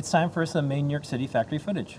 It's time for some main New York City factory footage.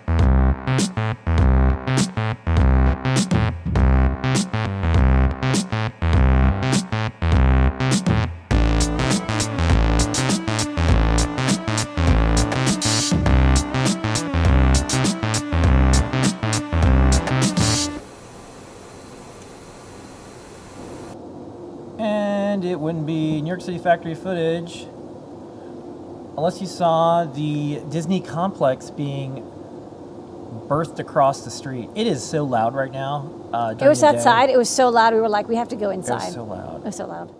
And it wouldn't be New York City factory footage unless you saw the Disney complex being birthed across the street. It is so loud right now. Uh, It was outside. It was so loud. We were like, we have to go It inside. was so loud. It was so loud.